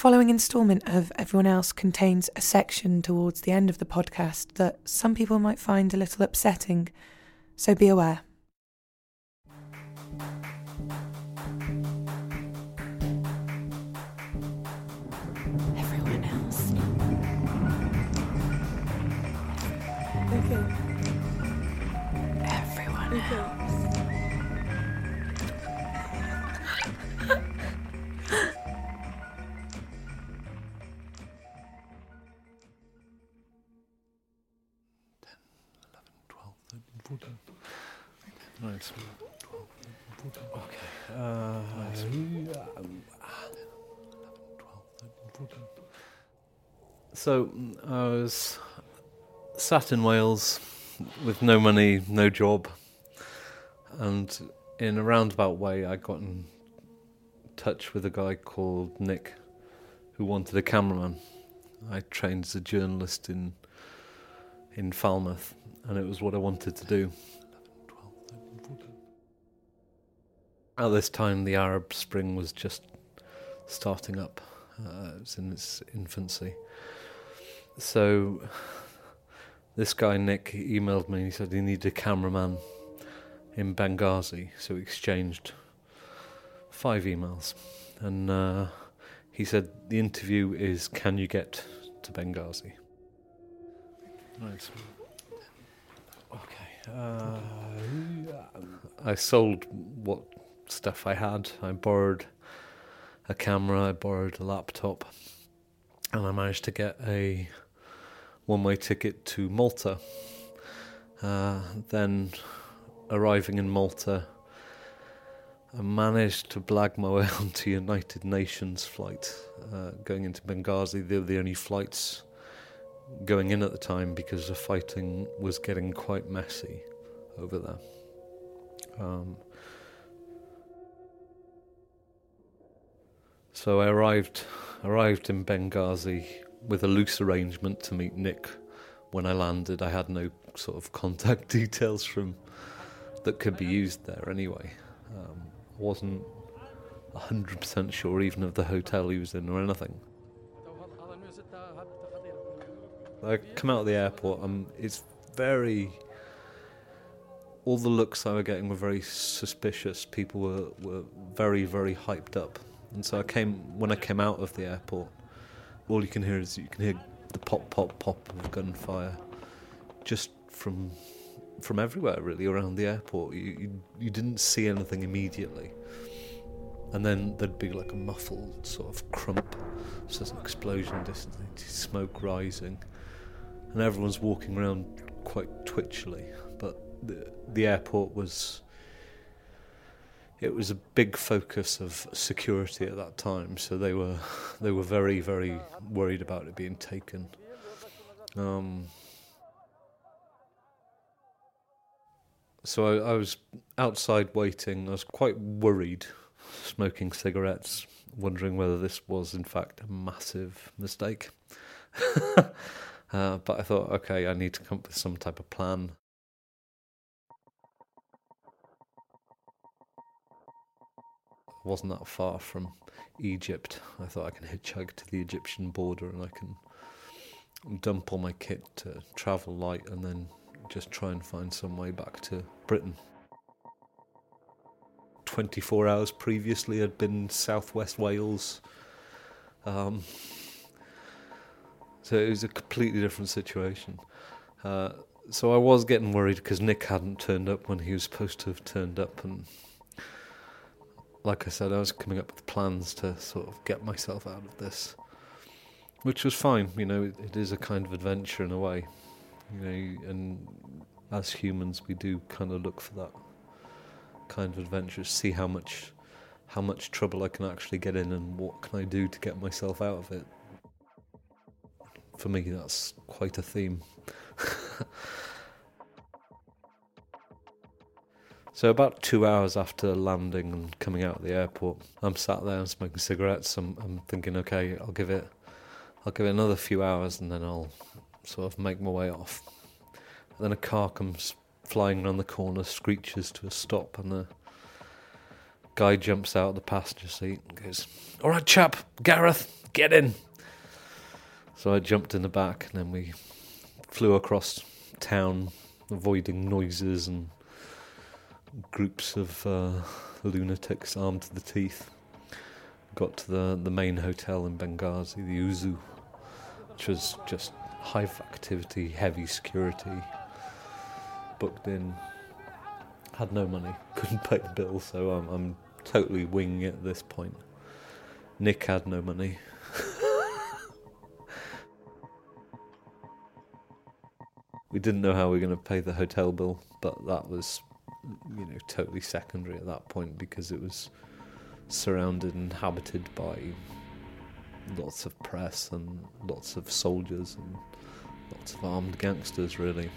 following instalment of Everyone Else contains a section towards the end of the podcast that some people might find a little upsetting, so be aware. So I was sat in Wales with no money, no job, and in a roundabout way, I got in touch with a guy called Nick, who wanted a cameraman. I trained as a journalist in in Falmouth, and it was what I wanted to do. At this time, the Arab Spring was just starting up. Uh, it was in its infancy. So, this guy, Nick, emailed me. He said he needed a cameraman in Benghazi. So, we exchanged five emails. And uh, he said, The interview is Can you get to Benghazi? Right. Okay. Uh, I sold what stuff I had. I borrowed a camera, I borrowed a laptop, and I managed to get a one way ticket to Malta. Uh, then, arriving in Malta, I managed to blag my way onto United Nations flight uh, going into Benghazi. They were the only flights going in at the time because the fighting was getting quite messy over there. Um, so I arrived arrived in Benghazi with a loose arrangement to meet Nick when I landed. I had no sort of contact details from that could be used there anyway. Um, wasn't hundred percent sure even of the hotel he was in or anything. I come out of the airport. Um, it's very. All the looks I were getting were very suspicious. People were, were very very hyped up, and so I came when I came out of the airport. All you can hear is you can hear the pop pop pop of gunfire, just from from everywhere really around the airport. You you, you didn't see anything immediately, and then there'd be like a muffled sort of crump, so there's an explosion smoke rising and everyone's walking around quite twitchily. But the, the airport was it was a big focus of security at that time, so they were they were very very worried about it being taken. Um, so I, I was outside waiting. I was quite worried, smoking cigarettes, wondering whether this was in fact a massive mistake. Uh, but I thought, okay, I need to come up with some type of plan. Wasn't that far from Egypt. I thought I can hitchhike to the Egyptian border and I can dump all my kit to travel light and then just try and find some way back to Britain. 24 hours previously, I'd been southwest Wales. Um, so it was a completely different situation. Uh, so I was getting worried because Nick hadn't turned up when he was supposed to have turned up, and like I said, I was coming up with plans to sort of get myself out of this, which was fine. You know, it, it is a kind of adventure in a way, you know, and as humans, we do kind of look for that kind of adventure, see how much how much trouble I can actually get in, and what can I do to get myself out of it for me, that's quite a theme. so, about two hours after landing and coming out of the airport, I'm sat there I'm smoking cigarettes. I'm, I'm thinking, okay, I'll give it, I'll give it another few hours, and then I'll sort of make my way off. And then a car comes flying around the corner, screeches to a stop, and the guy jumps out of the passenger seat and goes, "All right, chap, Gareth, get in. So I jumped in the back, and then we flew across town, avoiding noises and groups of uh, lunatics armed to the teeth. Got to the, the main hotel in Benghazi, the Uzu, which was just high activity, heavy security. Booked in, had no money, couldn't pay the bill, so I'm, I'm totally winging it at this point. Nick had no money. we didn't know how we were going to pay the hotel bill, but that was, you know, totally secondary at that point because it was surrounded and inhabited by lots of press and lots of soldiers and lots of armed gangsters, really.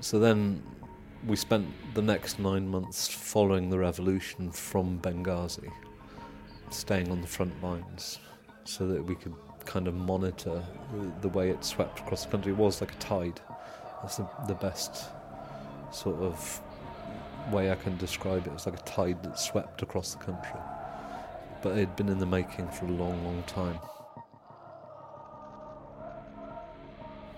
So then we spent the next nine months following the revolution from Benghazi, staying on the front lines so that we could kind of monitor the way it swept across the country. It was like a tide. That's the, the best sort of way I can describe it. It was like a tide that swept across the country. But it had been in the making for a long, long time.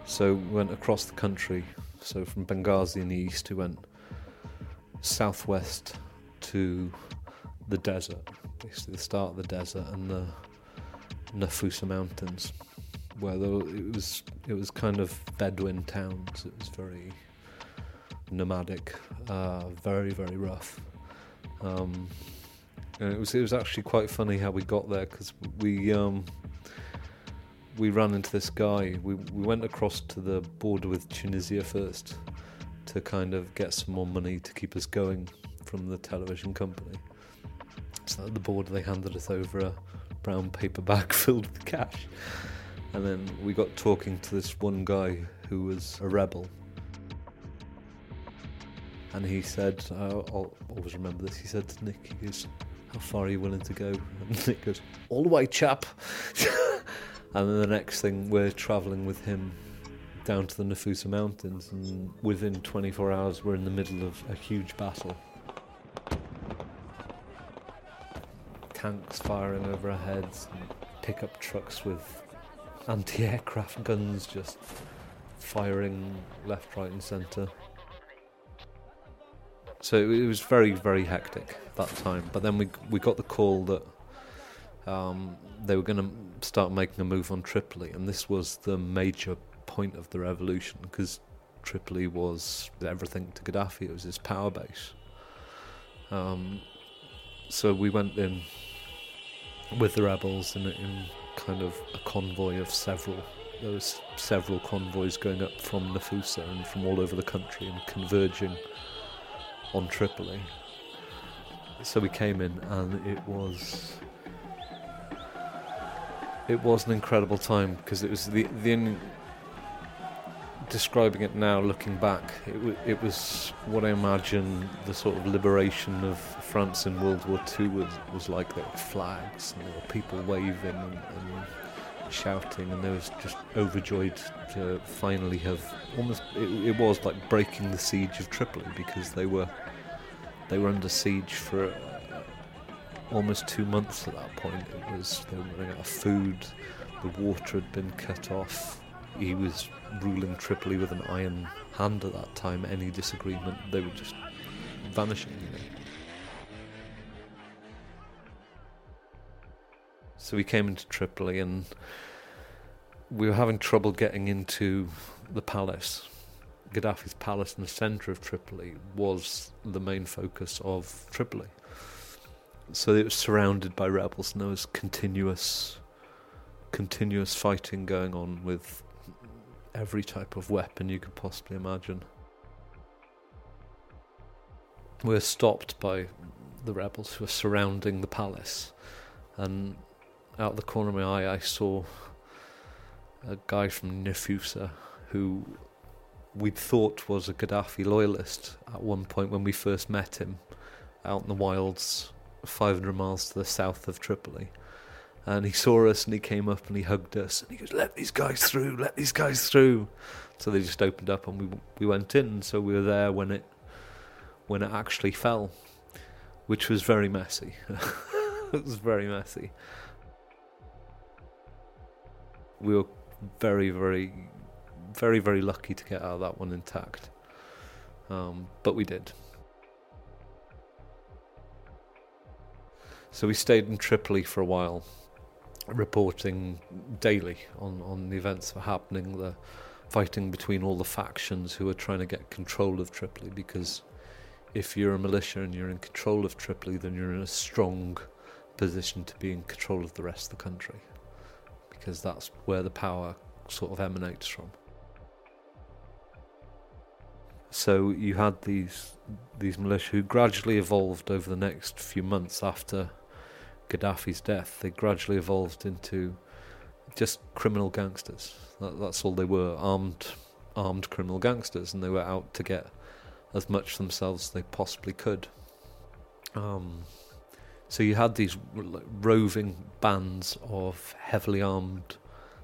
So we went across the country. So from Benghazi in the east, we went southwest to the desert, basically the start of the desert and the Nafusa Mountains, where it was it was kind of Bedouin towns. It was very nomadic, uh, very very rough. Um, and it was it was actually quite funny how we got there because we um, we ran into this guy. We we went across to the border with Tunisia first to kind of get some more money to keep us going from the television company. So at the border they handed us over a brown paper bag filled with cash. And then we got talking to this one guy who was a rebel. And he said, I'll always remember this, he said to Nick, he goes, How far are you willing to go? And Nick goes, All the way, chap. and then the next thing, we're travelling with him down to the Nafusa Mountains, and within 24 hours, we're in the middle of a huge battle. Tanks firing over our heads, pickup trucks with anti aircraft guns just firing left, right, and centre. So it was very, very hectic at that time. But then we we got the call that um, they were going to start making a move on Tripoli, and this was the major point of the revolution because Tripoli was everything to Gaddafi. It was his power base. Um, so we went in with the rebels in kind of a convoy of several. There was several convoys going up from Nafusa and from all over the country and converging on Tripoli. So we came in and it was it was an incredible time because it was the the describing it now, looking back, it, w- it was what I imagine the sort of liberation of France in World War II was, was like. There were flags, and there were people waving and, and shouting, and there was just overjoyed to finally have almost. It, it, was like breaking the siege of Tripoli because they were they were under siege for uh, almost two months at that point. It was they were running out of food, the water had been cut off he was ruling Tripoli with an iron hand at that time. Any disagreement, they were just vanishing. You know. So we came into Tripoli and we were having trouble getting into the palace. Gaddafi's palace in the centre of Tripoli was the main focus of Tripoli. So it was surrounded by rebels and there was continuous continuous fighting going on with every type of weapon you could possibly imagine. We were stopped by the rebels who were surrounding the palace, and out of the corner of my eye, I saw a guy from Nafusa who we'd thought was a Gaddafi loyalist at one point when we first met him out in the wilds 500 miles to the south of Tripoli and he saw us and he came up and he hugged us and he goes, "Let these guys through, let these guys through." So they just opened up and we we went in. So we were there when it when it actually fell, which was very messy. it was very messy. We were very, very, very, very lucky to get out of that one intact. Um, but we did. So we stayed in Tripoli for a while, reporting daily on, on the events that are happening, the fighting between all the factions who are trying to get control of Tripoli. Because if you're a militia and you're in control of Tripoli, then you're in a strong position to be in control of the rest of the country. Because that's where the power sort of emanates from. So you had these these militia who gradually evolved over the next few months after Gaddafi's death. They gradually evolved into just criminal gangsters. That, that's all they were armed armed criminal gangsters, and they were out to get as much themselves as they possibly could. Um, so you had these roving bands of heavily armed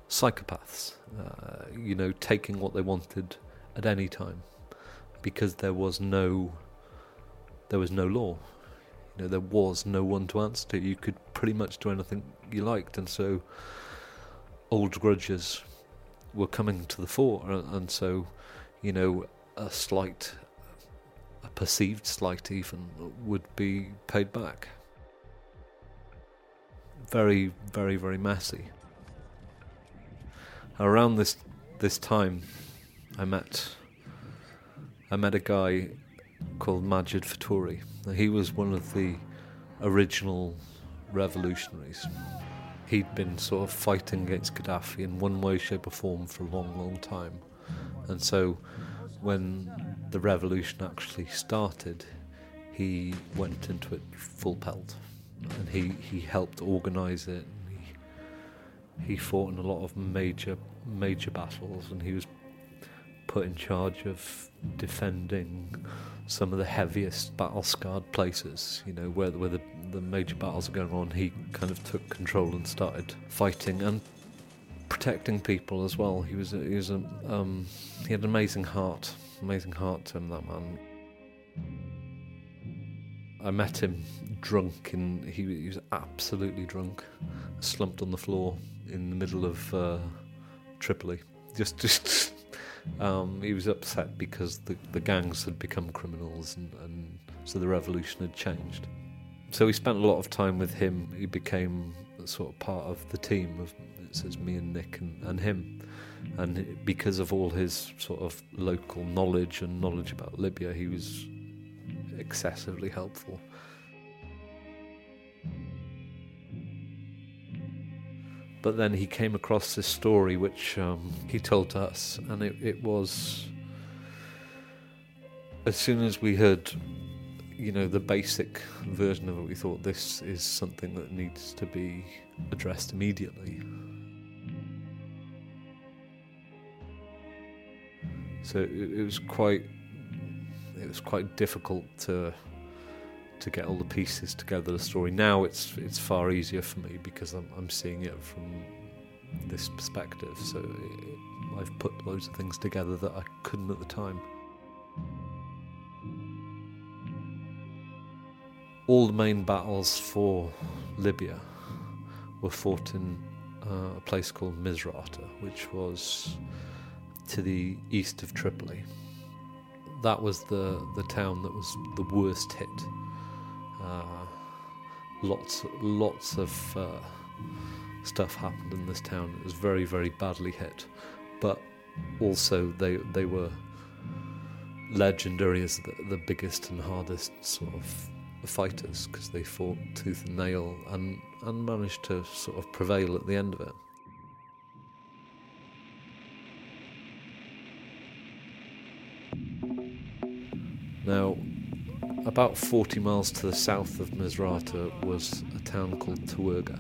psychopaths, uh, you know, taking what they wanted at any time because there was no there was no law. You know, there was no one to answer to. You could pretty much do anything you liked, and so old grudges were coming to the fore, and so you know a slight, a perceived slight even would be paid back. Very, very, very messy. Around this this time, I met I met a guy called Majid Faturi. He was one of the original revolutionaries. He'd been sort of fighting against Gaddafi in one way, shape, or form for a long, long time. And so when the revolution actually started, he went into it full pelt. And he, he helped organise it. He, he fought in a lot of major major battles and he was put in charge of defending some of the heaviest battle scarred places, you know, where, where the, the major battles are going on, he kind of took control and started fighting and protecting people as well. He was a, he was a, um, he had an amazing heart, amazing heart to him, that man. I met him drunk, and he, he was absolutely drunk, slumped on the floor in the middle of uh, Tripoli, just just um, he was upset because the, the gangs had become criminals and, and so the revolution had changed. So we spent a lot of time with him. He became sort of part of the team of it says me and Nick and, and him. And because of all his sort of local knowledge and knowledge about Libya, he was excessively helpful. But then he came across this story which um, he told to us, and it, it was as soon as we heard, you know, the basic version of it, we thought this is something that needs to be addressed immediately. So it, it was quite, it was quite difficult to to get all the pieces together the story. Now it's it's far easier for me because I'm I'm seeing it from this perspective. So it, I've put loads of things together that I couldn't at the time. All the main battles for Libya were fought in uh, a place called Misrata, which was to the east of Tripoli. That was the, the town that was the worst hit lots, lots of uh, stuff happened in this town. It was very, very badly hit, but also they they were legendary as the, the biggest and hardest sort of fighters because they fought tooth and nail and and managed to sort of prevail at the end of it. Now, about 40 miles to the south of Misrata was a town called Tawergha.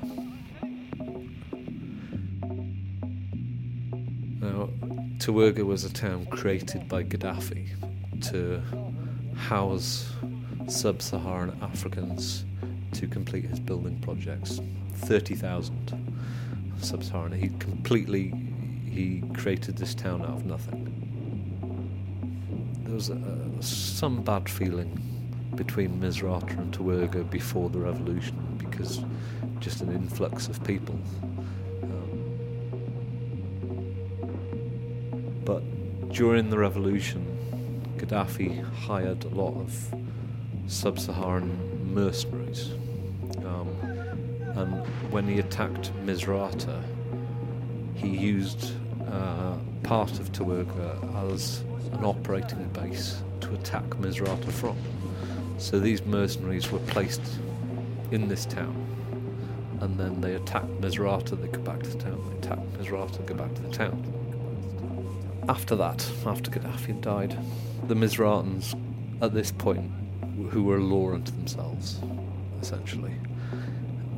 Now, Tawergha was a town created by Gaddafi to house sub Saharan Africans to complete his building projects. 30,000 sub Saharan. He completely he created this town out of nothing. There was a, some bad feeling between Misrata and Tawergha before the revolution because just an influx of people. Um, but during the revolution, Gaddafi hired a lot of sub Saharan mercenaries. Um, and when he attacked Misrata, he used uh, part of Tawergha as an operating base to attack Misrata from. So these mercenaries were placed in this town, and then they attacked Misrata, they go back to the town, they attack Misrata, go back to the town. After that, after Gaddafi died, the Misratans, at this point, who were a law unto themselves, essentially,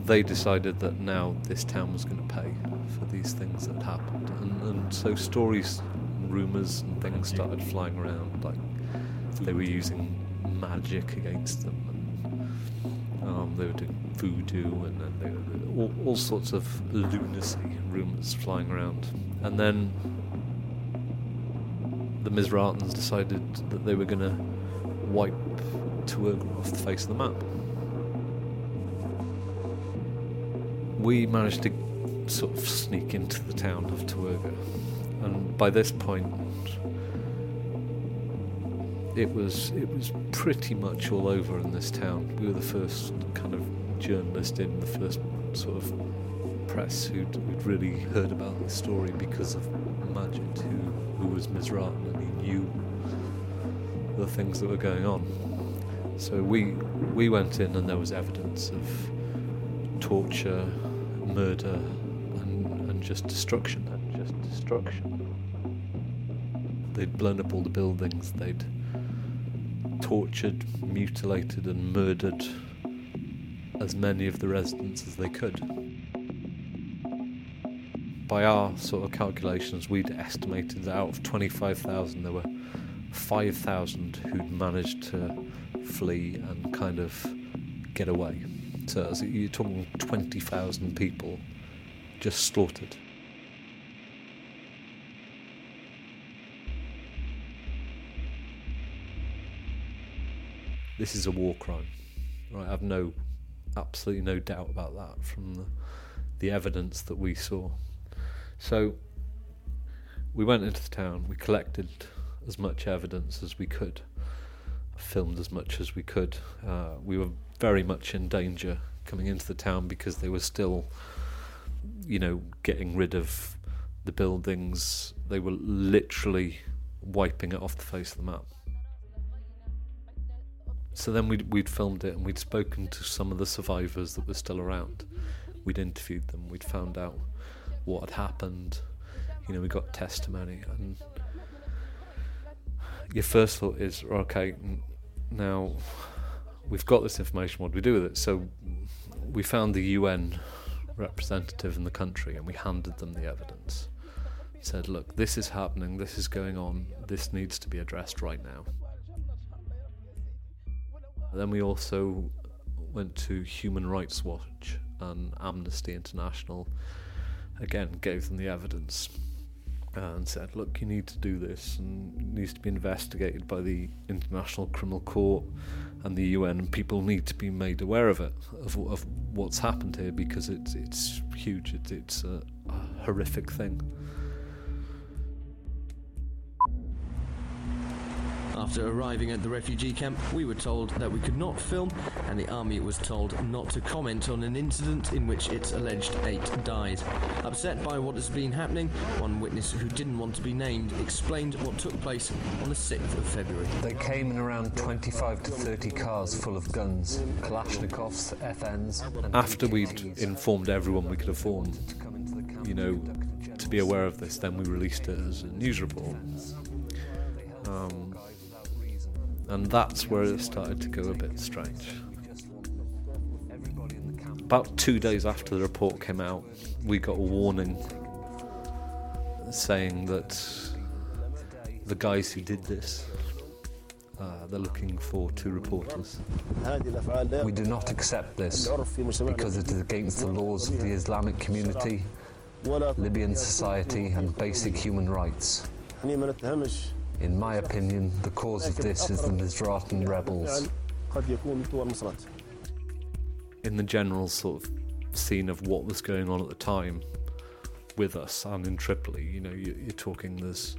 they decided that now this town was going to pay for these things that happened. And, and so stories, rumours, and things started flying around like they were using magic against them. And, um, they were doing voodoo and then they were, all, all sorts of lunacy rumours flying around. And then the Misratans decided that they were going to wipe Tawergha off the face of the map. We managed to sort of sneak into the town of Tawergha, and by this point, it was it was pretty much all over in this town. We were the first kind of journalist in, the first sort of press who'd, who'd really heard about the story because of Majid, who who was Misratan and he knew the things that were going on. So we we went in and there was evidence of torture, murder, and, and just destruction. And just destruction. They'd blown up all the buildings. They'd tortured, mutilated, and murdered as many of the residents as they could. By our sort of calculations, we'd estimated that out of 25,000, there were 5,000 who'd managed to flee and kind of get away. So you're talking 20,000 people just slaughtered. This is a war crime. Right, I've no, absolutely no doubt about that from the, the evidence that we saw. So we went into the town, we collected as much evidence as we could, filmed as much as we could. Uh, we were very much in danger coming into the town because they were still, you know, getting rid of the buildings. They were literally wiping it off the face of the map. So then we'd, we'd filmed it and we'd spoken to some of the survivors that were still around. We'd interviewed them, we'd found out what had happened. You know, we got testimony. And your first thought is, okay, now we've got this information, what do we do with it? So we found the UN representative in the country and we handed them the evidence. Said, look, this is happening, this is going on, this needs to be addressed right now. Then we also went to Human Rights Watch and Amnesty International. Again, gave them the evidence and said, "Look, you need to do this, and it needs to be investigated by the International Criminal Court and the UN. People need to be made aware of it, of, of what's happened here, because it's it's huge. It's it's a, a horrific thing." After arriving at the refugee camp, we were told that we could not film, and the army was told not to comment on an incident in which it's alleged eight died. Upset by what has been happening, one witness who didn't want to be named explained what took place on the 6th of February. They came in around 25 to 30 cars full of guns, Kalashnikovs, FNs. After we'd informed everyone we could inform, you know, to be aware of this, then we released it as a news report. Um, and that's where it started to go a bit strange. About two days after the report came out, we got a warning saying that the guys who did this, uh, they're looking for two reporters. We do not accept this because it is against the laws of the Islamic community, Libyan society, and basic human rights. In my opinion, the cause of this is the Misratan rebels. in the general sort of scene of what was going on at the time with us and in Tripoli. You know, you, are talking there's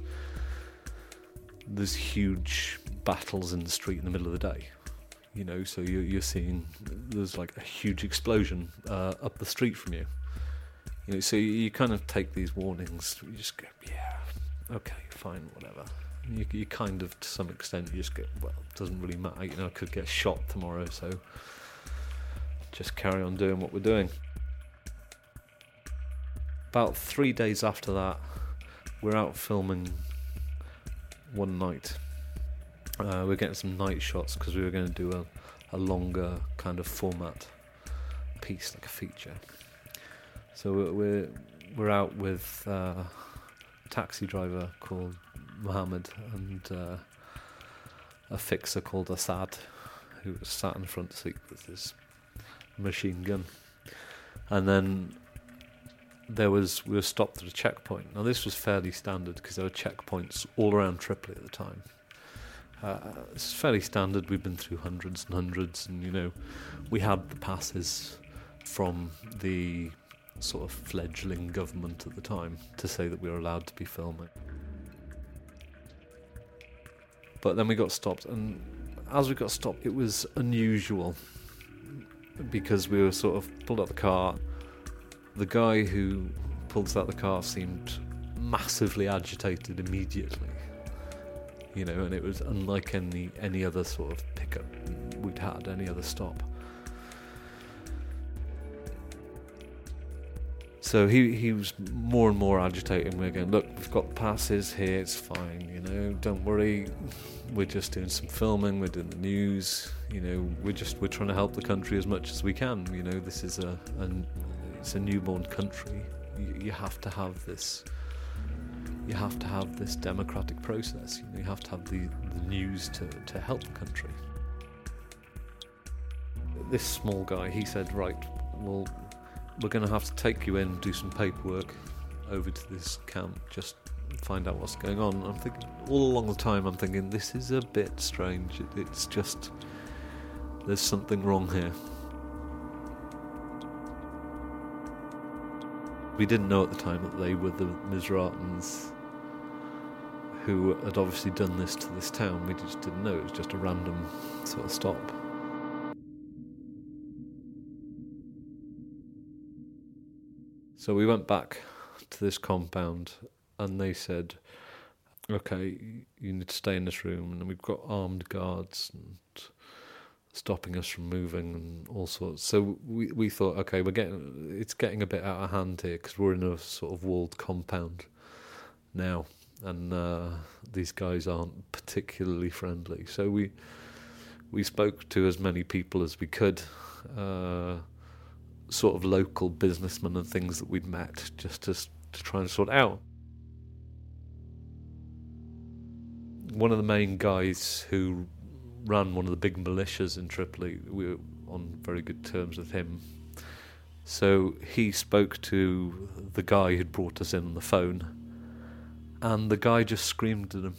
there's huge battles in the street in the middle of the day. You know, so you're, you're seeing there's like a huge explosion uh, up the street from you. You know, so you, you kind of take these warnings. You just go, yeah, okay, fine, whatever. You, you kind of, to some extent, you just get well, it doesn't really matter. You know, I could get shot tomorrow, so just carry on doing what we're doing. About three days after that, we're out filming one night. Uh, we're getting some night shots because we were going to do a, a longer kind of format piece, like a feature. So we're we're, we're out with uh, a taxi driver called Mohammed and uh, a fixer called Assad, who was sat in front seat with his machine gun. And then there was we were stopped at a checkpoint. Now this was fairly standard because there were checkpoints all around Tripoli at the time. Uh, it's fairly standard. We've been through hundreds and hundreds, and you know, we had the passes from the sort of fledgling government at the time to say that we were allowed to be filming. But then we got stopped, and as we got stopped, it was unusual because we were sort of pulled out the car the guy who pulled us out the car seemed massively agitated immediately. You know, and it was unlike any any other sort of pickup we'd had, any other stop. So he he was more and more agitated. We're going, look, we've got passes here. It's fine. You know, don't worry. We're just doing some filming. We're doing the news. You know, we're just we're trying to help the country as much as we can. You know, this is a, a it's a newborn country. You, you have to have this. You have to have this democratic process. You, know, you have to have the, the news to, to help the country. This small guy, he said, right, well, we're going to have to take you in, do some paperwork over to this camp, just find out what's going on. I'm thinking, all along the time, I'm thinking, this is a bit strange. It's just, there's something wrong here. we didn't know at the time that they were the Misratans who had obviously done this to this town. We just didn't know. It was just a random sort of stop. So we went back to this compound and they said, okay, you need to stay in this room. And we've got armed guards and stopping us from moving and all sorts. So we we thought, okay, we're getting it's getting a bit out of hand here because we're in a sort of walled compound now, and uh, these guys aren't particularly friendly. So we we spoke to as many people as we could. Uh, sort of local businessmen and things that we'd met just to, to try and sort out. One of the main guys who ran one of the big militias in Tripoli. We were on very good terms with him. So he spoke to the guy who'd brought us in on the phone, and the guy just screamed at him.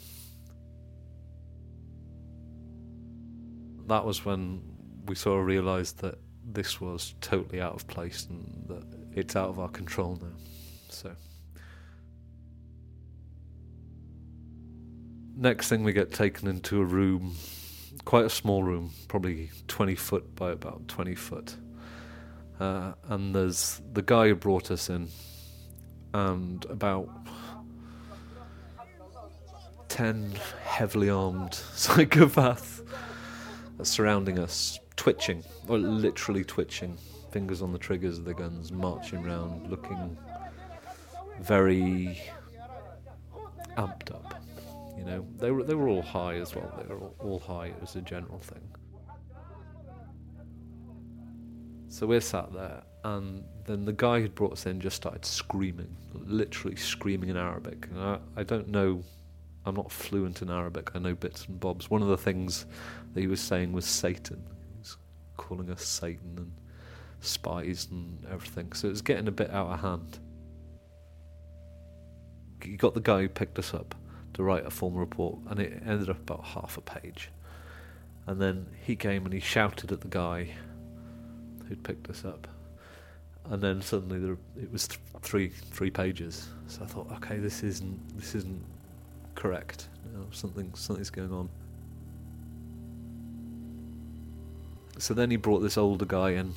That was when we sort of realised that this was totally out of place and that it's out of our control now. So. Next thing, we get taken into a room quite a small room, probably 20 foot by about 20 foot. Uh, and there's the guy who brought us in, and about 10 heavily armed psychopaths surrounding us, twitching, or literally twitching, fingers on the triggers of the guns, marching around, looking very amped up. You know, they were they were all high as well. They were all, high. It was a general thing. So we're sat there, and then the guy who'd brought us in just started screaming, literally screaming in Arabic. And I, I don't know, I'm not fluent in Arabic. I know bits and bobs. One of the things that he was saying was Satan. He calling us Satan and spies and everything. So it was getting a bit out of hand. You got the guy who picked us up to write a formal report, and it ended up about half a page. And then he came and he shouted at the guy who'd picked us up. And then suddenly there, it was th- three three pages. So I thought, okay, this isn't this isn't correct. You know, something something's going on. So then he brought this older guy in,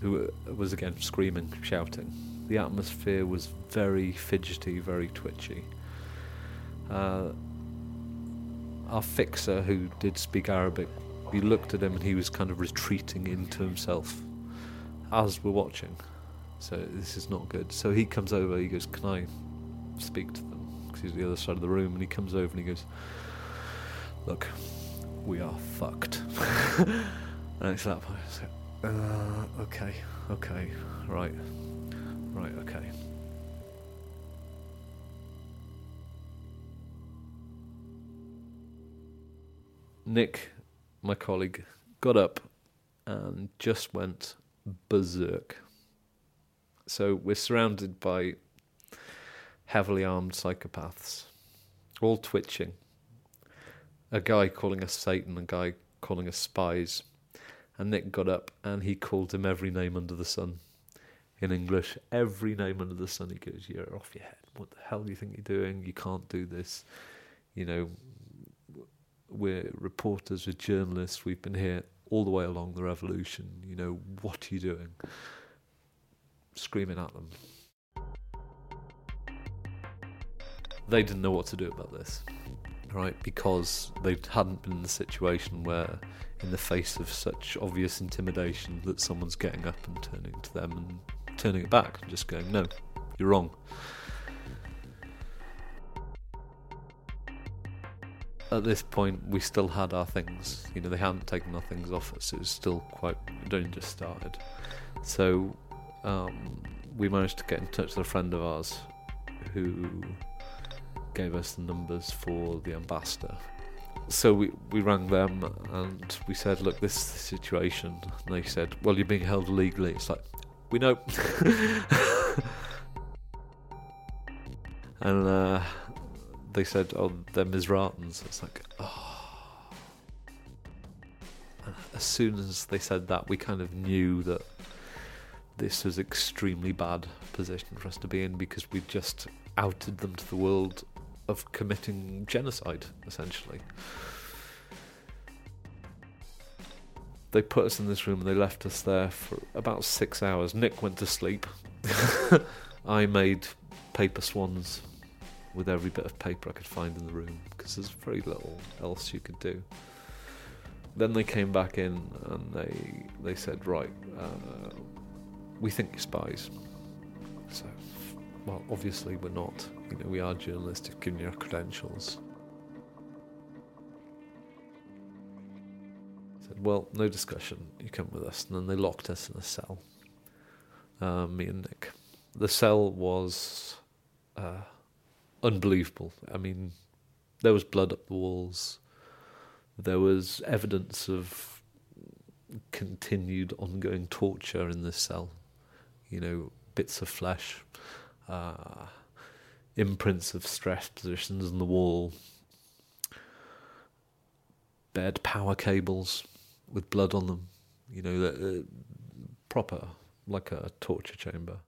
who was again screaming, shouting. The atmosphere was very fidgety, very twitchy. Uh, our fixer, who did speak Arabic, we looked at him and he was kind of retreating into himself as we're watching. So this is not good. So he comes over, he goes, Can I speak to them? Because he's the other side of the room. And he comes over and he goes, Look, we are fucked. and it's that point. Uh, okay, okay, right, right, okay. Nick, my colleague, got up and just went berserk. So we're surrounded by heavily armed psychopaths, all twitching. A guy calling us Satan, a guy calling us spies. And Nick got up and he called him every name under the sun. In English, every name under the sun. He goes, You're off your head. What the hell do you think you're doing? You can't do this. You know, we're reporters, we're journalists, we've been here all the way along the revolution. You know, what are you doing? Screaming at them. They didn't know what to do about this, right? Because they hadn't been in the situation where, in the face of such obvious intimidation, that someone's getting up and turning to them and turning it back and just going, no, you're wrong. at this point we still had our things. You know, they hadn't taken our things off us. It was still quite. It only just started. So um, we managed to get in touch with a friend of ours who gave us the numbers for the ambassador. So we, we rang them and we said, look, this is the situation. And they said, well, you're being held illegally. It's like, we know. and uh, they said, "Oh, they're Misratans." It's like, oh. And as soon as they said that, we kind of knew that this was extremely bad position for us to be in because we'd just outed them to the world of committing genocide, essentially. They put us in this room and they left us there for about six hours. Nick went to sleep. I made paper swans with every bit of paper I could find in the room because there's very little else you could do. Then they came back in and they they said, right, uh, we think you're spies. So, well, obviously we're not. You know, we are journalists. You've given your credentials. Said, well, no discussion. You come with us. And then they locked us in a cell. Uh, me and Nick. The cell was. Uh, unbelievable. I mean, there was blood up the walls. There was evidence of continued ongoing torture in this cell. You know, bits of flesh, uh, imprints of stress positions on the wall, bed power cables with blood on them. You know, uh, proper, like a torture chamber.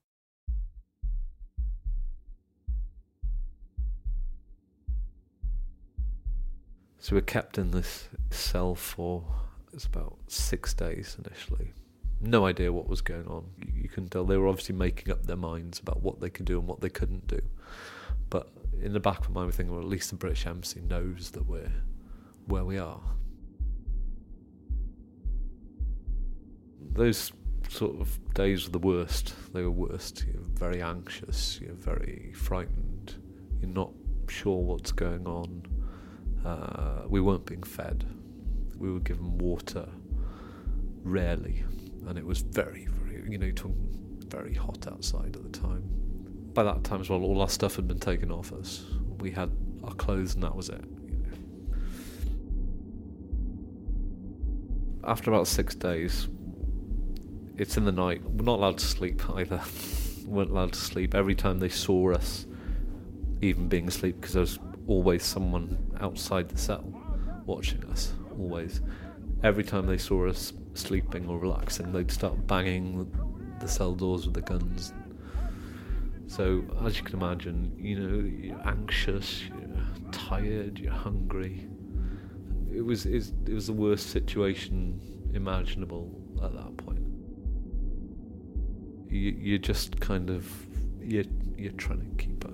So we are kept in this cell for it's about six days initially. No idea what was going on. You, you can tell they were obviously making up their minds about what they could do and what they couldn't do. But in the back of my mind, we're thinking, well, at least the British Embassy knows that we're where we are. Those sort of days were the worst. They were worst. You're very anxious. You're very frightened. You're not sure what's going on uh, we weren't being fed. We were given water rarely, and it was very, very, you know, very hot outside at the time. By that time as well, all our stuff had been taken off us. We had our clothes, and that was it. After about six days, it's in the night. We're not allowed to sleep either. we weren't allowed to sleep. Every time they saw us, even being asleep, because there was always someone outside the cell watching us, always. Every time they saw us sleeping or relaxing, they'd start banging the cell doors with the guns. So, as you can imagine, you know, you're anxious, you're tired, you're hungry. It was it was the worst situation imaginable at that point. You, you're just kind of you're you're trying to keep a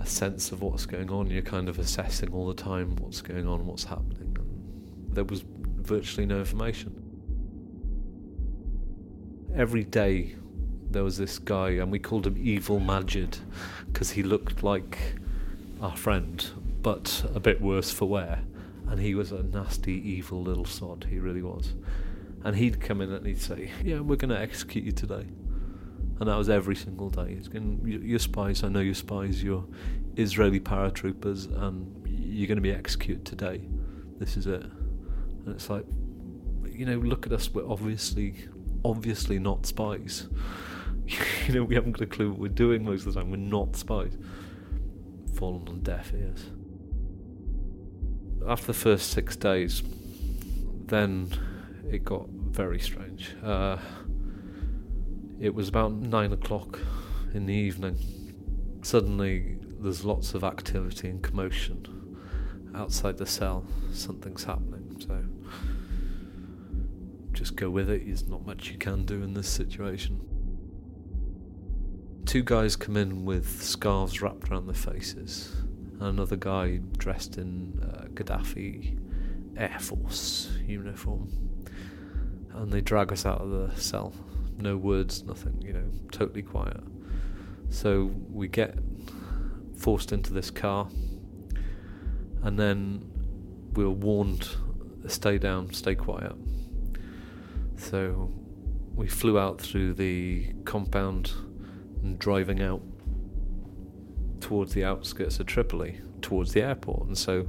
a sense of what's going on. You're kind of assessing all the time what's going on, what's happening. And there was virtually no information. Every day there was this guy, and we called him Evil Majid because he looked like our friend, but a bit worse for wear. And he was a nasty, evil little sod, he really was. And he'd come in and he'd say, Yeah, we're going to execute you today. And that was every single day. He's going, You're spies, I know you're spies, you're Israeli paratroopers, and you're going to be executed today. This is it. And it's like, you know, look at us, we're obviously, obviously not spies. you know, we haven't got a clue what we're doing most of the time. We're not spies. Fallen on deaf ears. After the first six days, then it got very strange. Uh, it was about nine o'clock in the evening. Suddenly, there's lots of activity and commotion outside the cell. Something's happening, so just go with it. There's not much you can do in this situation two guys come in with scarves wrapped around their faces. And another guy dressed in uh, Gaddafi Air Force uniform. And they drag us out of the cell. No words, nothing, you know, totally quiet. So we get forced into this car, and then we were warned stay down, stay quiet. So we flew out through the compound and driving out towards the outskirts of Tripoli, towards the airport. And so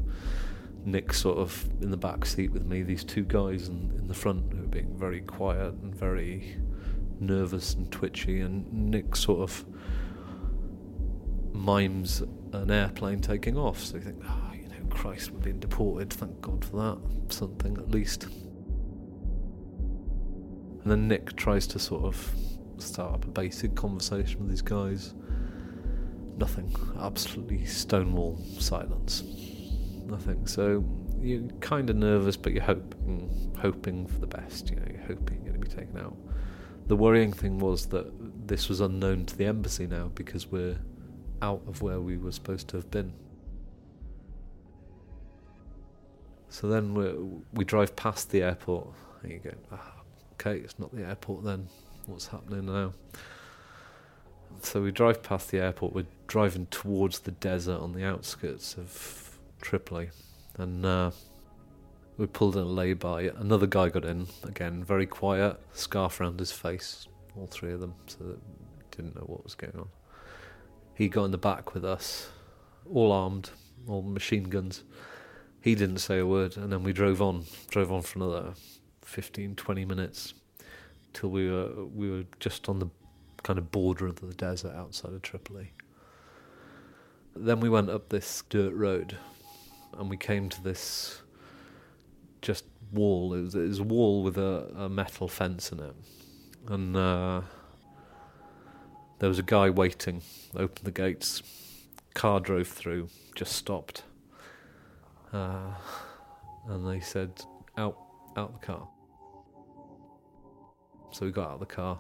Nick sort of in the back seat with me, these two guys in, in the front who were being very quiet and very nervous and twitchy, and Nick sort of mimes an airplane taking off. So you think, oh, you know, Christ, we're being deported, thank God for that, something at least. And then Nick tries to sort of start up a basic conversation with these guys. Nothing. Absolutely stonewall silence. Nothing. So you're kind of nervous, but you're hoping, mm, hoping for the best. You know, you're hoping you're going to be taken out. The worrying thing was that this was unknown to the embassy now because we're out of where we were supposed to have been. So then we we drive past the airport, and you go, oh, okay, it's not the airport then what's happening now. So we drive past the airport. We're driving towards the desert on the outskirts of Tripoli, and uh, we pulled in a lay-by. Another guy got in again, very quiet, scarf around his face. All three of them, so that didn't know what was going on. He got in the back with us, all armed, all machine guns. He didn't say a word, and then we drove on, drove on for another 15, 20 minutes till we were we were just on the kind of border of the desert outside of Tripoli. Then we went up this dirt road, and we came to this just wall. It was, it was a wall with a, a, metal fence in it, and uh, there was a guy waiting. Opened the gates, car drove through, just stopped, uh, and they said, "Out, out the car." So we got out of the car.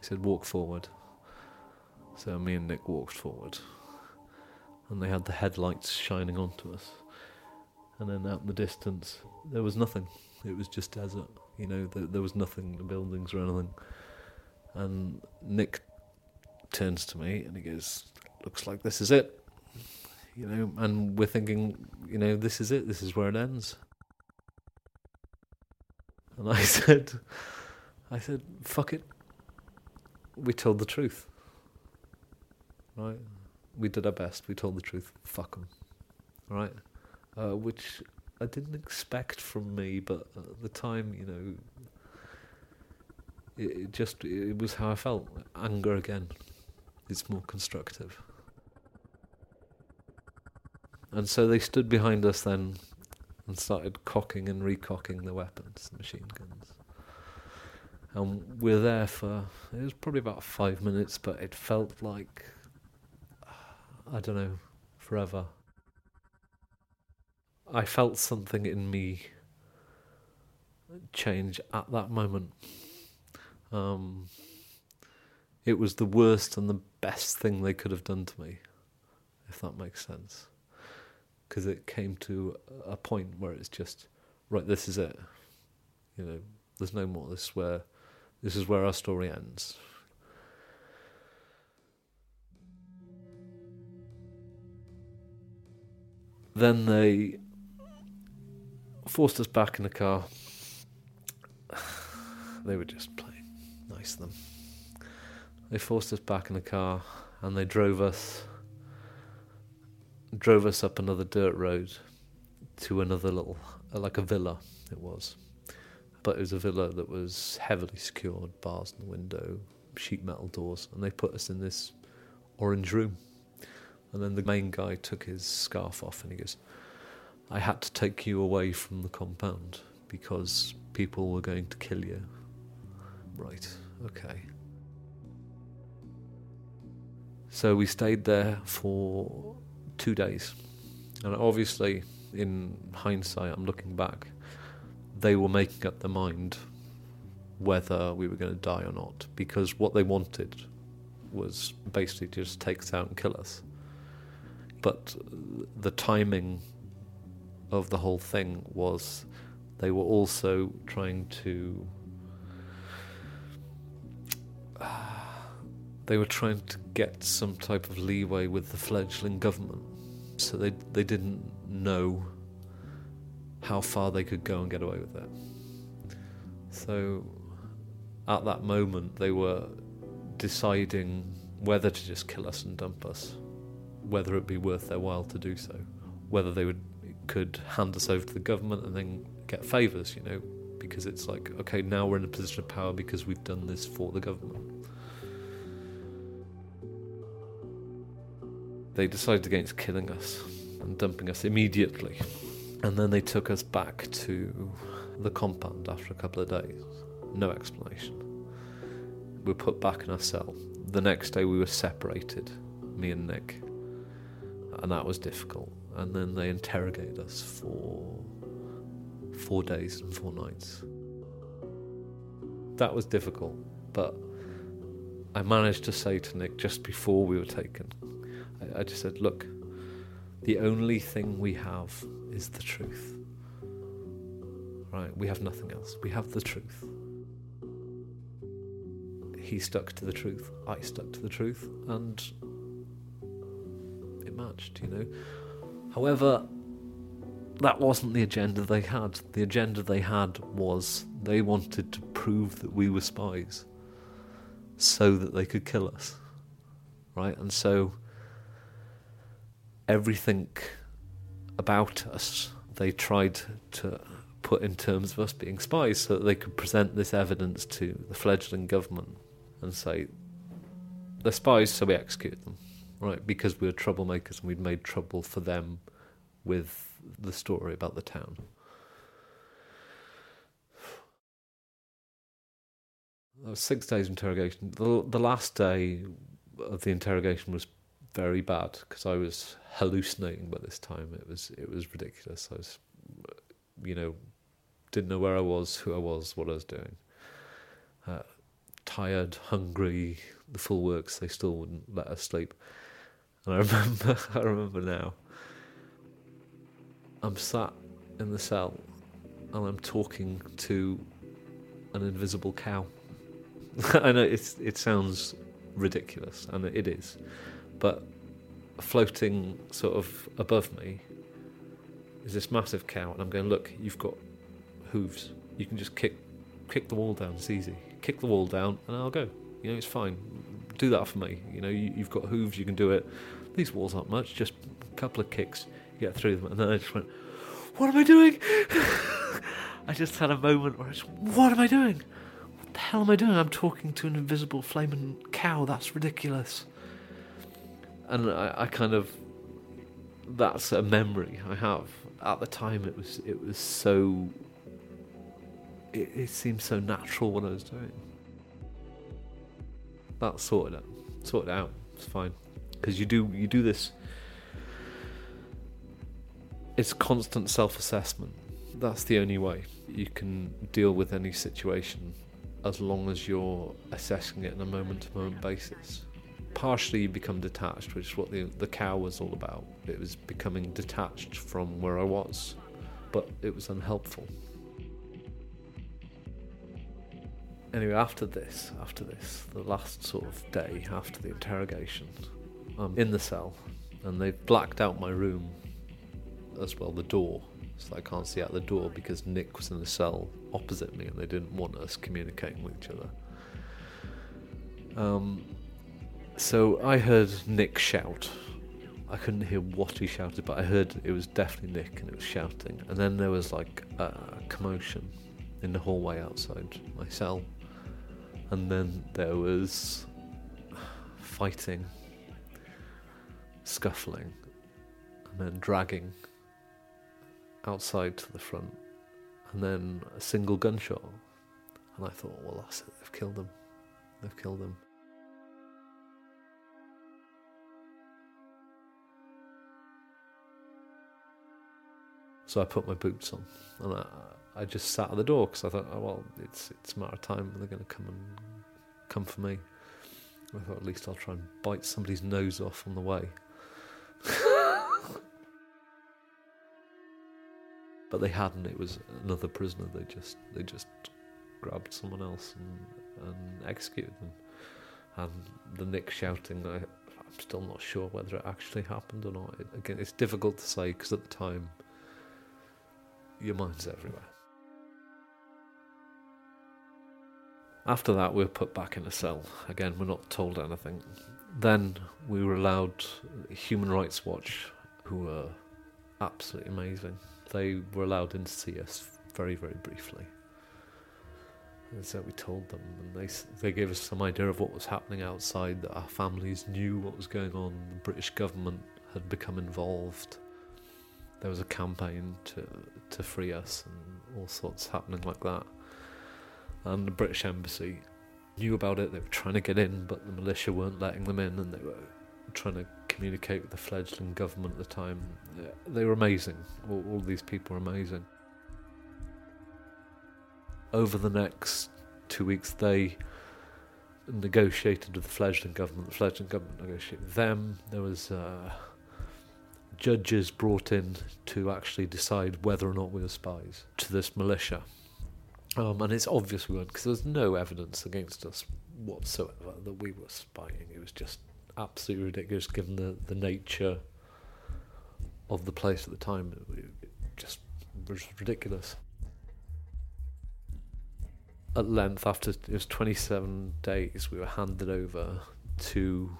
He said, walk forward. So me and Nick walked forward. And they had the headlights shining onto us. And then out in the distance, there was nothing. It was just desert. You know, there, there was nothing, the buildings or anything. And Nick turns to me and he goes, looks like this is it. You know, and we're thinking, you know, this is it. This is where it ends. And I said, I said, fuck it. We told the truth. Right? We did our best. We told the truth. Fuck them. Right? Uh, which I didn't expect from me, but at the time, you know, it, it just, it was how I felt. Anger again. It's more constructive. And so they stood behind us then and started cocking and recocking the weapons, the machine guns. And we're there for, it was probably about five minutes, but it felt like, I don't know, forever. I felt something in me change at that moment. Um, it was the worst and the best thing they could have done to me, if that makes sense. Because it came to a point where it's just, right, this is it. You know, there's no more. This is where, this is where our story ends. Then they forced us back in the car. They were just playing nice them. They forced us back in the car and they drove us drove us up another dirt road to another little like a villa it was. But it was a villa that was heavily secured, bars in the window, sheet metal doors, and they put us in this orange room. And then the main guy took his scarf off and he goes, I had to take you away from the compound because people were going to kill you. Right, okay. So we stayed there for two days. And obviously, in hindsight, I'm looking back, they were making up their mind whether we were going to die or not because what they wanted was basically to just take us out and kill us. But the timing of the whole thing was they were also trying to they were trying to get some type of leeway with the fledgling government so they they didn't know how far they could go and get away with it so at that moment they were deciding whether to just kill us and dump us whether it be worth their while to do so whether they would could hand us over to the government and then get favours, you know, because it's like, okay, now we're in a position of power because we've done this for the government. They decided against killing us and dumping us immediately. And then they took us back to the compound after a couple of days. No explanation. We were put back in our cell. The next day we were separated, me and Nick. And that was difficult and then they interrogated us for four days and four nights. That was difficult, but I managed to say to Nick just before we were taken, I, I just said, Look, the only thing we have is the truth. Right? We have nothing else. We have the truth. He stuck to the truth. I stuck to the truth. And it matched, you know. However, that wasn't the agenda they had. The agenda they had was they wanted to prove that we were spies so that they could kill us. Right? And so everything about us they tried to put in terms of us being spies so that they could present this evidence to the fledgling government and say they're spies so we execute them right? Because we were troublemakers and we'd made trouble for them with the story about the town. That was six days interrogation. The, the last day of the interrogation was very bad because I was hallucinating by this time. It was it was ridiculous. I was, you know, didn't know where I was, who I was, what I was doing. Uh, tired, hungry, the full works. They still wouldn't let us sleep. And I remember, I remember now. I'm sat in the cell and I'm talking to an invisible cow. I know it's, it sounds ridiculous, and it is, but floating sort of above me is this massive cow, and I'm going, look, you've got hooves. You can just kick kick the wall down. It's easy. Kick the wall down, and I'll go. You know, it's fine. Do that for me. You know, you, have got hooves. You can do it. These walls aren't much, just a couple of kicks, you get through them. And then I just went, What am I doing? I just had a moment where I just, What am I doing? What the hell am I doing? I'm talking to an invisible flaming cow. That's ridiculous. And I, I kind of, that's a memory I have at the time it was it was so it, it seemed so natural what I was doing. That sorted it, sorted out. It's fine because you do you do this. It's constant self-assessment. That's the only way you can deal with any situation, as long as you're assessing it on a moment-to-moment basis. Partially, you become detached, which is what the the cow was all about. It was becoming detached from where I was, but it was unhelpful. Anyway, after this, after this, the last sort of day after the interrogation, I'm in the cell, and they've blacked out my room as well, the door, so I can't see out the door because Nick was in the cell opposite me, and they didn't want us communicating with each other. Um, so I heard Nick shout. I couldn't hear what he shouted, but I heard it was definitely Nick, and it was shouting. And then there was like a commotion in the hallway outside my cell, and then there was fighting scuffling, and then dragging outside to the front, and then a single gunshot. And I thought, well, that's it, they've killed him. They've killed him. So I put my boots on, and I, I just sat at the door because I thought, oh well, it's it's a matter of time. They're going to come and come for me. I thought at least I'll try and bite somebody's nose off on the way. but they hadn't. It was another prisoner. They just they just grabbed someone else and, and executed them. And the Nick shouting, I, I'm still not sure whether it actually happened or not. It, again, it's difficult to say because at the time, your mind's everywhere. After that, we were put back in a cell. Again, we're not told anything. Then we were allowed Human Rights Watch, who were absolutely amazing. They were allowed in to see us very, very briefly. And so we told them, and they they gave us some idea of what was happening outside. That our families knew what was going on. The British government had become involved. There was a campaign to to free us, and all sorts happening like that. And the British embassy knew about it. They were trying to get in, but the militia weren't letting them in, and they were trying to communicate with the fledgling government at the time. They were amazing. All, all these people were amazing. Over the next two weeks, they negotiated with the fledgling government. The fledgling government negotiated with them. There was uh, judges brought in to actually decide whether or not we were spies to this militia. Um, and it's obvious we weren't because there was no evidence against us whatsoever that we were spying. It was just absolutely ridiculous given the, the nature of the place at the time. It, it just was ridiculous. At length, after it was 27 days, we were handed over to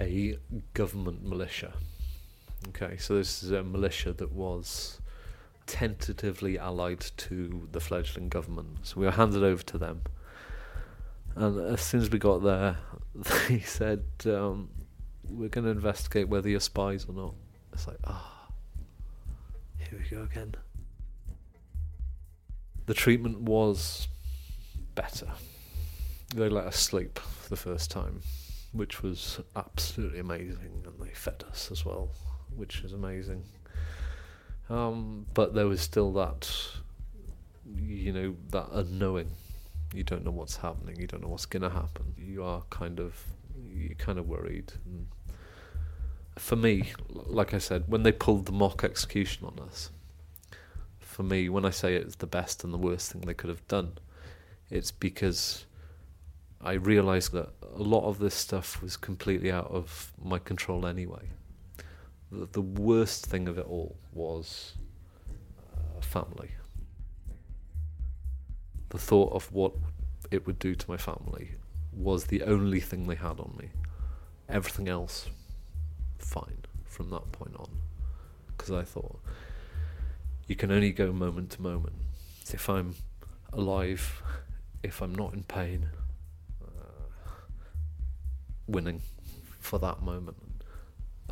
a government militia. Okay, so this is a militia that was tentatively allied to the fledgling government. So we were handed over to them. And as soon as we got there, they said, um, We're going to investigate whether you're spies or not. It's like, ah, oh, here we go again. The treatment was better. They let us sleep for the first time, which was absolutely amazing, and they fed us as well, which was amazing. Um, but there was still that, you know, that unknowing. You don't know what's happening. You don't know what's going to happen. You are kind of, you're kind of worried. And for me, like I said, when they pulled the mock execution on us, for me, when I say it's the best and the worst thing they could have done, it's because I realised that a lot of this stuff was completely out of my control anyway the, worst thing of it all was uh, family. The thought of what it would do to my family was the only thing they had on me. Everything else, fine from that point on. Because I thought, you can only go moment to moment. If I'm alive, if I'm not in pain, uh, winning for that moment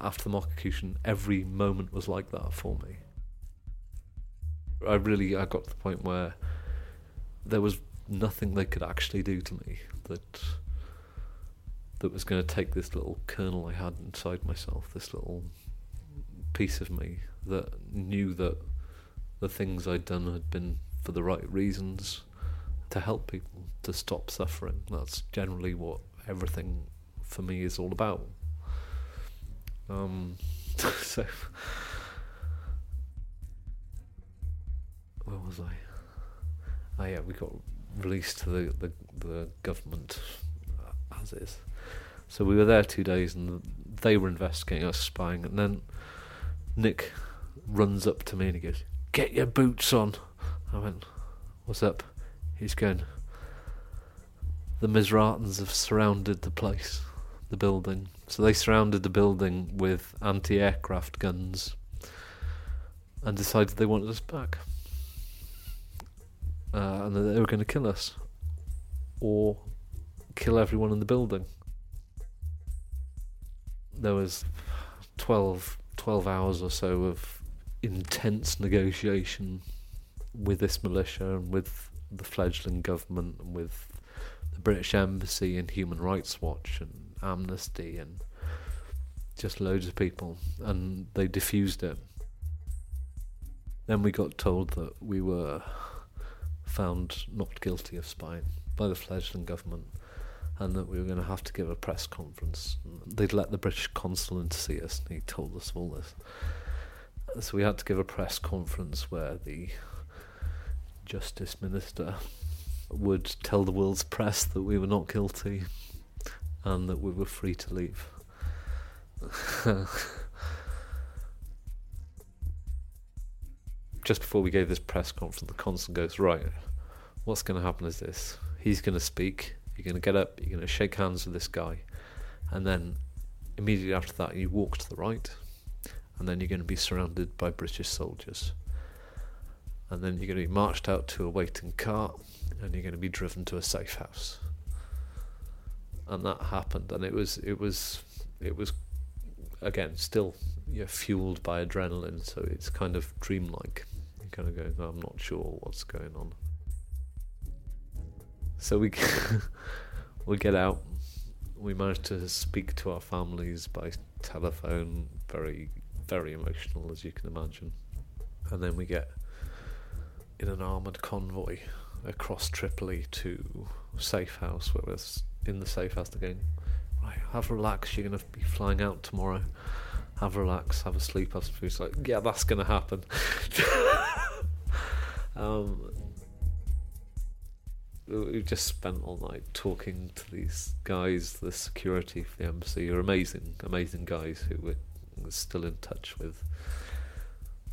after the mock execution, every moment was like that for me. I really I got to the point where there was nothing they could actually do to me that that was going to take this little kernel I had inside myself, this little piece of me that knew that the things I'd done had been for the right reasons to help people to stop suffering. That's generally what everything for me is all about. Um, so, where was I? Oh yeah, we got released to the, the, the government as is. So we were there two days, and they were investigating us spying, and then Nick runs up to me and he goes, "Get your boots on." I went, "What's up?" He's going. The Misratans have surrounded the place, the building. So they surrounded the building with anti-aircraft guns, and decided they wanted us back uh, and that they were going to kill us or kill everyone in the building. There was 12, 12 hours or so of intense negotiation with this militia and with the fledgling government and with the British Embassy and Human Rights Watch and Amnesty and just loads of people, and they diffused it. Then we got told that we were found not guilty of spying by the fledgling government and that we were going to have to give a press conference. They'd let the British consul in to see us, and he told us all this. So we had to give a press conference where the Justice Minister would tell the world's press that we were not guilty and that we were free to leave. just before we gave this press conference, the consul goes, Right, what's going to happen is this. He's going to speak, you're going to get up, you're going to shake hands with this guy, and then immediately after that, you walk to the right, and then you're going to be surrounded by British soldiers. And then you're going to be marched out to a waiting cart, and you're going to be driven to a safe house. And that happened, and it was, it was, it was, again, still you're fueled by adrenaline, so it's kind of dreamlike You kind of going, I'm not sure what's going on. So we we get out. We manage to speak to our families by telephone. Very very emotional, as you can imagine. And then we get in an armoured convoy across Tripoli to safe house, where we're in the safe house. again. right, have a relax. You're gonna be flying out tomorrow have a relax, have a sleep, have some food. It's like, yeah, that's going to happen. um, we just spent all night talking to these guys, the security for the embassy are amazing, amazing guys who we're still in touch with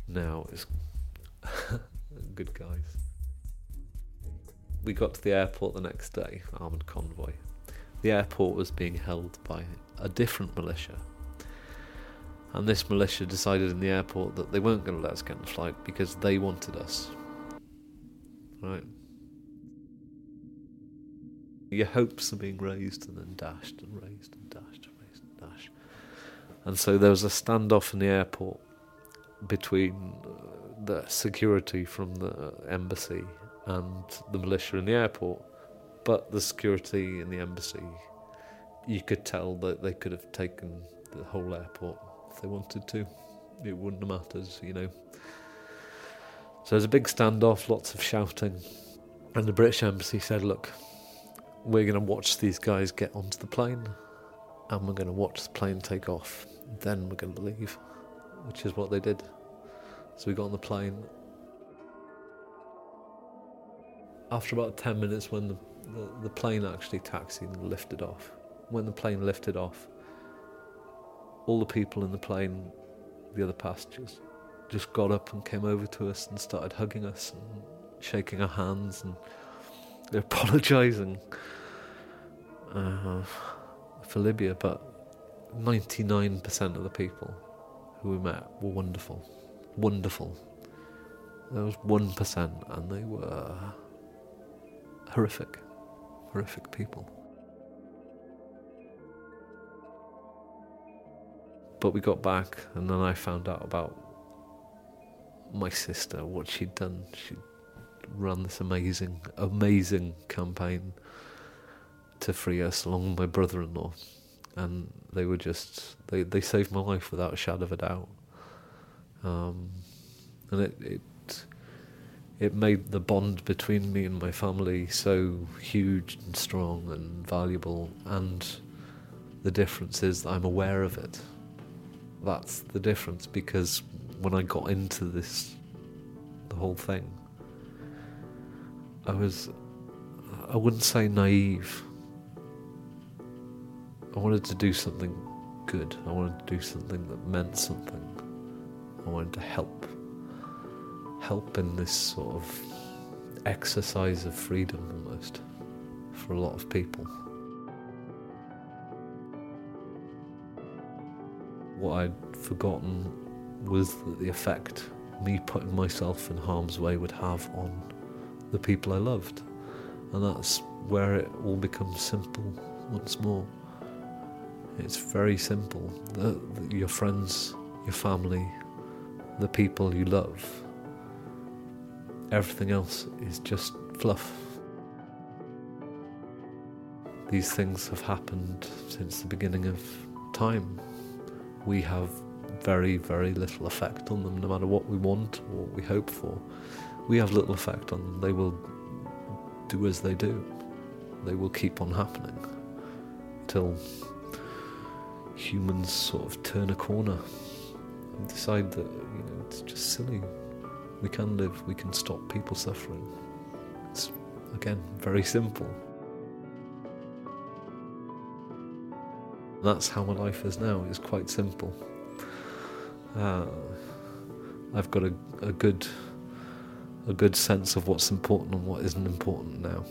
now. It's good guys. We got to the airport the next day, armoured convoy. The airport was being held by a different militia and this militia decided in the airport that they weren't going to let us get on the flight because they wanted us. Right? Your hopes are being raised and then dashed and raised and dashed and raised and dashed. And so there was a standoff in the airport between uh, the security from the embassy and the militia in the airport. But the security in the embassy, you could tell that they could have taken the whole airport if they wanted to. It wouldn't have mattered, you know. So there's a big standoff, lots of shouting. And the British Embassy said, look, we're going to watch these guys get onto the plane and we're going to watch the plane take off. Then we're going to leave, which is what they did. So we got on the plane. After about 10 minutes, when the, the, the plane actually taxied and lifted off, when the plane lifted off, all the people in the plane, the other passengers, just got up and came over to us and started hugging us and shaking our hands and apologising uh, for Libya. But 99% of the people who we met were wonderful. Wonderful. There was 1%, and they were horrific. Horrific people. but we got back, and then I found out about my sister, what she'd done. She'd run this amazing, amazing campaign to free us, along with my brother-in-law, and they were just they they saved my life without a shadow of a doubt. Um, and it, it it made the bond between me and my family so huge and strong and valuable and the difference is that I'm aware of it. That's the difference because when I got into this the whole thing I was I wouldn't say naive. I wanted to do something good. I wanted to do something that meant something. I wanted to help help in this sort of exercise of freedom almost for a lot of people. What I'd forgotten was the effect me putting myself in harm's way would have on the people I loved. And that's where it all becomes simple once more. It's very simple. Your friends, your family, the people you love Everything else is just fluff. These things have happened since the beginning of time. We have very, very little effect on them, no matter what we want or what we hope for. We have little effect on them. They will do as they do. They will keep on happening until humans sort of turn a corner and decide that you know it's just silly we can live, we can stop people suffering. It's, again, very simple. That's how my life is now, it's quite simple. Uh, I've got a, a good a good sense of what's important and what isn't important now.